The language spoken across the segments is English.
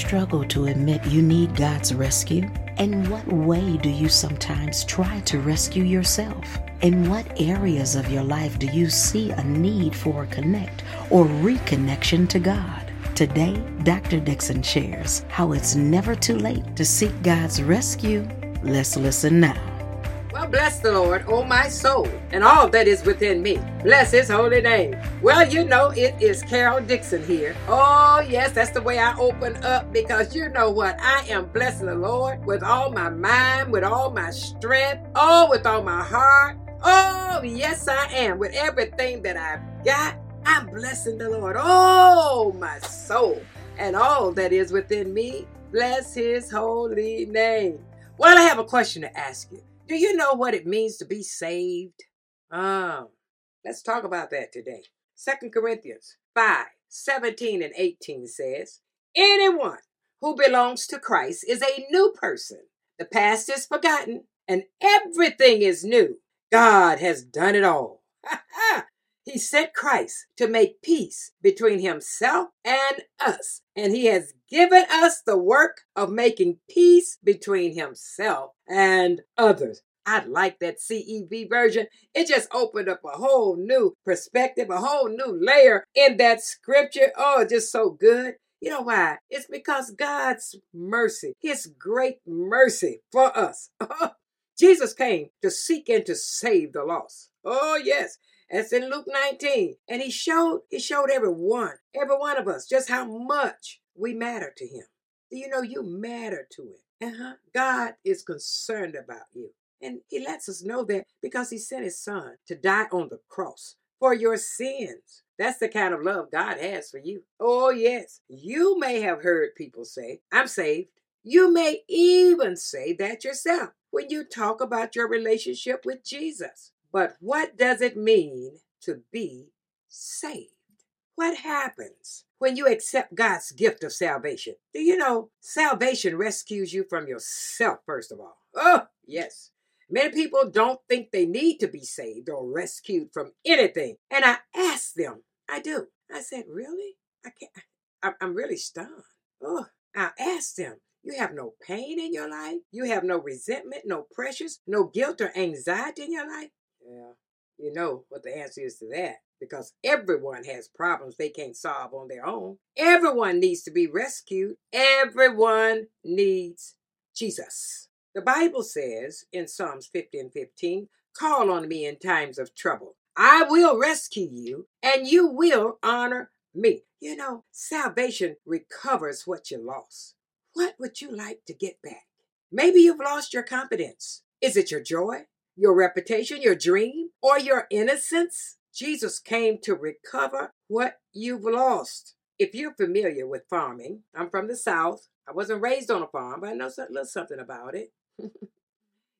struggle to admit you need God's rescue? In what way do you sometimes try to rescue yourself? In what areas of your life do you see a need for a connect or reconnection to God? Today, Dr. Dixon shares how it's never too late to seek God's rescue. Let's listen now. Well, bless the Lord, O my soul, and all that is within me. Bless his holy name. Well, you know, it is Carol Dixon here. Oh, yes, that's the way I open up because you know what? I am blessing the Lord with all my mind, with all my strength, oh, with all my heart. Oh, yes, I am. With everything that I've got, I'm blessing the Lord. Oh, my soul, and all that is within me. Bless his holy name. Well, I have a question to ask you. Do you know what it means to be saved? Um, let's talk about that today. Second Corinthians 5 17 and 18 says, Anyone who belongs to Christ is a new person. The past is forgotten and everything is new. God has done it all. He sent Christ to make peace between himself and us. And he has given us the work of making peace between himself and others. I like that CEV version. It just opened up a whole new perspective, a whole new layer in that scripture. Oh, just so good. You know why? It's because God's mercy, His great mercy for us. Jesus came to seek and to save the lost. Oh, yes. That's in Luke 19. And he showed, he showed everyone, every one of us, just how much we matter to him. Do you know you matter to him? Uh-huh. God is concerned about you. And he lets us know that because he sent his son to die on the cross for your sins. That's the kind of love God has for you. Oh, yes. You may have heard people say, I'm saved. You may even say that yourself when you talk about your relationship with Jesus. But what does it mean to be saved? What happens when you accept God's gift of salvation? Do you know salvation rescues you from yourself, first of all? Oh, yes. Many people don't think they need to be saved or rescued from anything. And I asked them, I do. I said, Really? I can't. I'm really stunned. Oh, I asked them, You have no pain in your life? You have no resentment, no pressures, no guilt or anxiety in your life? Yeah, you know what the answer is to that. Because everyone has problems they can't solve on their own. Everyone needs to be rescued. Everyone needs Jesus. The Bible says in Psalms 50 and 15, Call on me in times of trouble. I will rescue you and you will honor me. You know, salvation recovers what you lost. What would you like to get back? Maybe you've lost your confidence. Is it your joy? your reputation, your dream, or your innocence. Jesus came to recover what you've lost. If you're familiar with farming, I'm from the South. I wasn't raised on a farm, but I know a little something about it.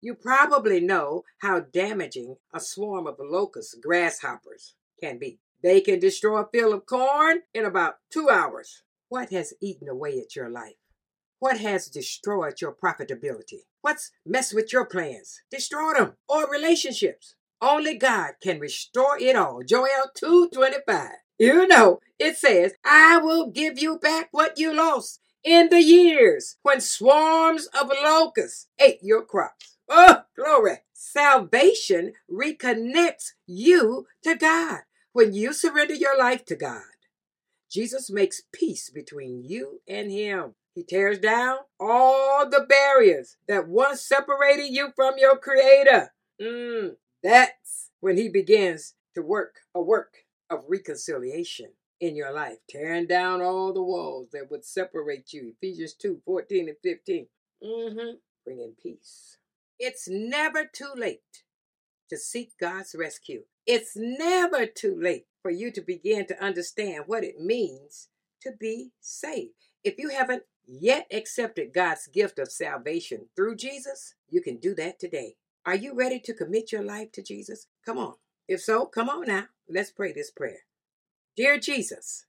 You probably know how damaging a swarm of locust grasshoppers can be. They can destroy a field of corn in about two hours. What has eaten away at your life? What has destroyed your profitability? What's messed with your plans? Destroy them. Or relationships. Only God can restore it all. Joel 2.25. You know, it says, I will give you back what you lost in the years when swarms of locusts ate your crops. Oh, glory. Salvation reconnects you to God when you surrender your life to God. Jesus makes peace between you and Him. He tears down all the barriers that once separated you from your Creator. Mm, that's when He begins to work a work of reconciliation in your life, tearing down all the walls that would separate you. Ephesians 2 14 and 15. Mm-hmm. Bringing peace. It's never too late to seek God's rescue. It's never too late for you to begin to understand what it means to be saved. If you haven't yet accepted God's gift of salvation through Jesus, you can do that today. Are you ready to commit your life to Jesus? Come on. If so, come on now. Let's pray this prayer. Dear Jesus,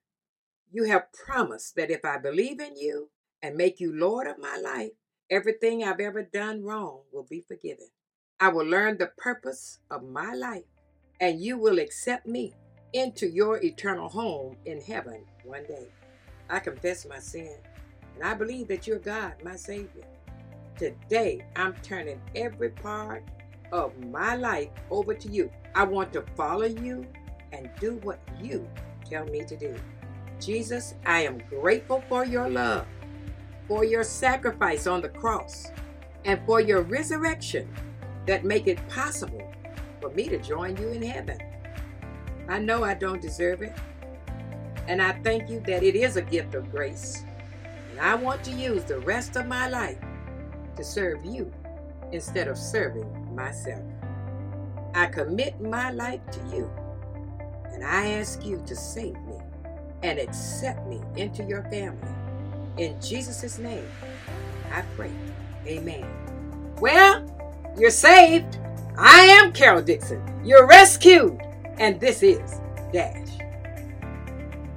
you have promised that if I believe in you and make you Lord of my life, everything I've ever done wrong will be forgiven. I will learn the purpose of my life, and you will accept me into your eternal home in heaven one day. I confess my sin And I believe that you're God, my Savior. Today, I'm turning every part of my life over to you. I want to follow you and do what you tell me to do. Jesus, I am grateful for your love, for your sacrifice on the cross, and for your resurrection that make it possible for me to join you in heaven. I know I don't deserve it, and I thank you that it is a gift of grace. And I want to use the rest of my life to serve you instead of serving myself. I commit my life to you, and I ask you to save me and accept me into your family. In Jesus' name, I pray. Amen. Well, you're saved. I am Carol Dixon. You're rescued. And this is Dash.